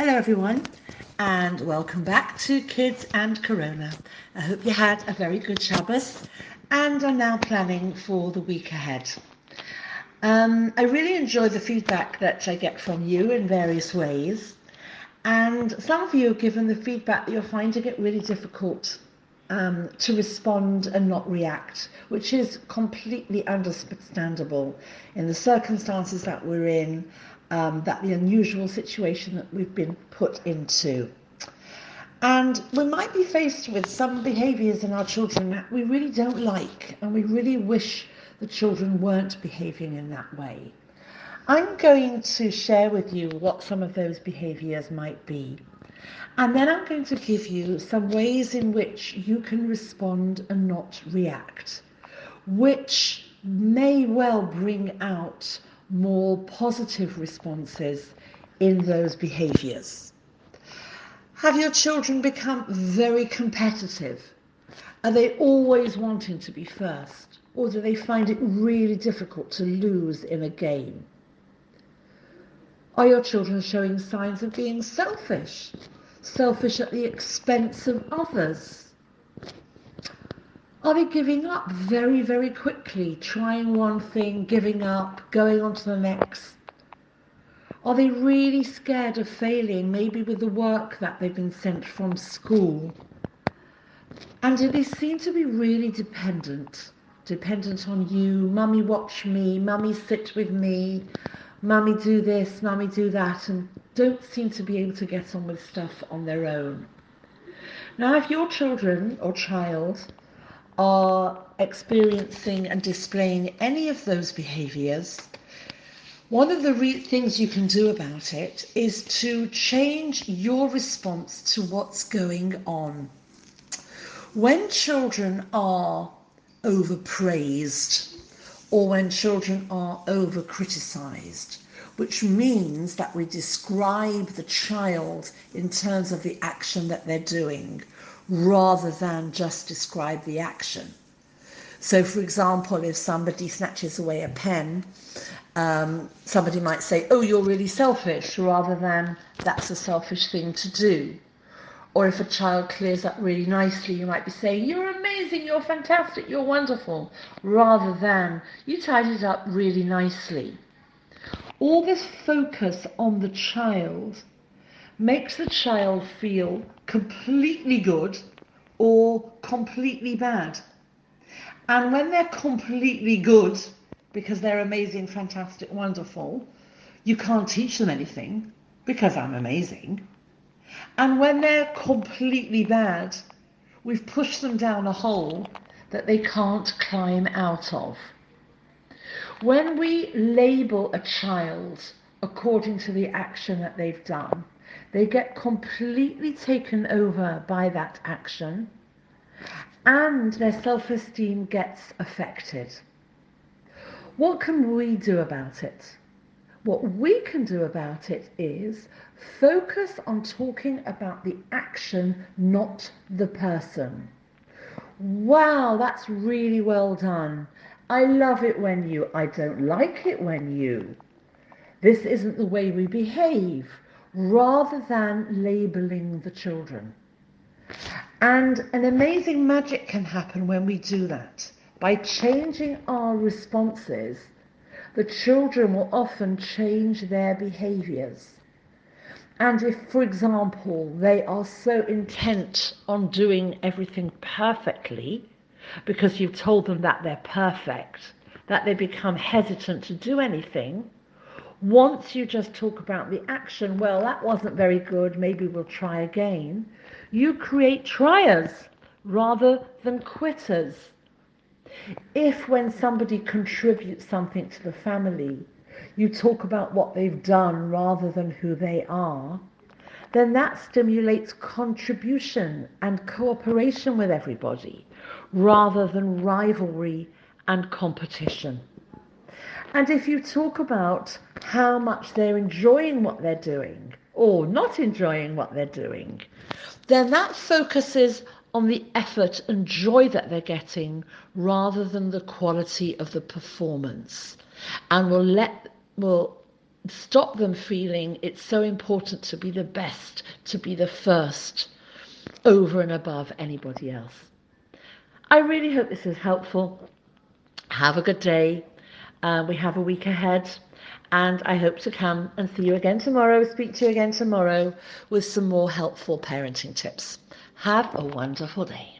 Hello, everyone, and welcome back to Kids and Corona. I hope you had a very good Shabbos and are now planning for the week ahead. Um, I really enjoy the feedback that I get from you in various ways, and some of you have given the feedback that you're finding it really difficult um, to respond and not react, which is completely understandable in the circumstances that we're in, um, that the unusual situation that we've been put into. And we might be faced with some behaviours in our children that we really don't like, and we really wish the children weren't behaving in that way. I'm going to share with you what some of those behaviours might be. And then I'm going to give you some ways in which you can respond and not react, which may well bring out more positive responses in those behaviours. Have your children become very competitive? Are they always wanting to be first? Or do they find it really difficult to lose in a game? Are your children showing signs of being selfish? selfish at the expense of others? Are they giving up very, very quickly, trying one thing, giving up, going on to the next? Are they really scared of failing, maybe with the work that they've been sent from school? And do they seem to be really dependent? Dependent on you, mummy watch me, mummy sit with me, mummy do this, mummy do that, and don't seem to be able to get on with stuff on their own. Now, if your children or child are experiencing and displaying any of those behaviors, one of the re- things you can do about it is to change your response to what's going on. When children are overpraised or when children are over criticized, which means that we describe the child in terms of the action that they're doing rather than just describe the action. So, for example, if somebody snatches away a pen, um, somebody might say, Oh, you're really selfish, rather than that's a selfish thing to do. Or if a child clears up really nicely, you might be saying, You're amazing, you're fantastic, you're wonderful, rather than you tidied up really nicely. All this focus on the child makes the child feel completely good or completely bad. And when they're completely good, because they're amazing, fantastic, wonderful, you can't teach them anything because I'm amazing. And when they're completely bad, we've pushed them down a hole that they can't climb out of. When we label a child according to the action that they've done, they get completely taken over by that action and their self esteem gets affected. What can we do about it? What we can do about it is focus on talking about the action, not the person. Wow, that's really well done. I love it when you, I don't like it when you. This isn't the way we behave, rather than labeling the children. And an amazing magic can happen when we do that. By changing our responses, the children will often change their behaviors. And if, for example, they are so intent on doing everything perfectly, because you've told them that they're perfect, that they become hesitant to do anything, once you just talk about the action, well, that wasn't very good, maybe we'll try again, you create triers rather than quitters. If when somebody contributes something to the family, you talk about what they've done rather than who they are, then that stimulates contribution and cooperation with everybody rather than rivalry and competition. And if you talk about how much they're enjoying what they're doing or not enjoying what they're doing, then that focuses on the effort and joy that they're getting rather than the quality of the performance and will let will stop them feeling it's so important to be the best, to be the first, over and above anybody else. I really hope this is helpful. Have a good day. Uh, we have a week ahead, and I hope to come and see you again tomorrow, speak to you again tomorrow with some more helpful parenting tips. Have a wonderful day.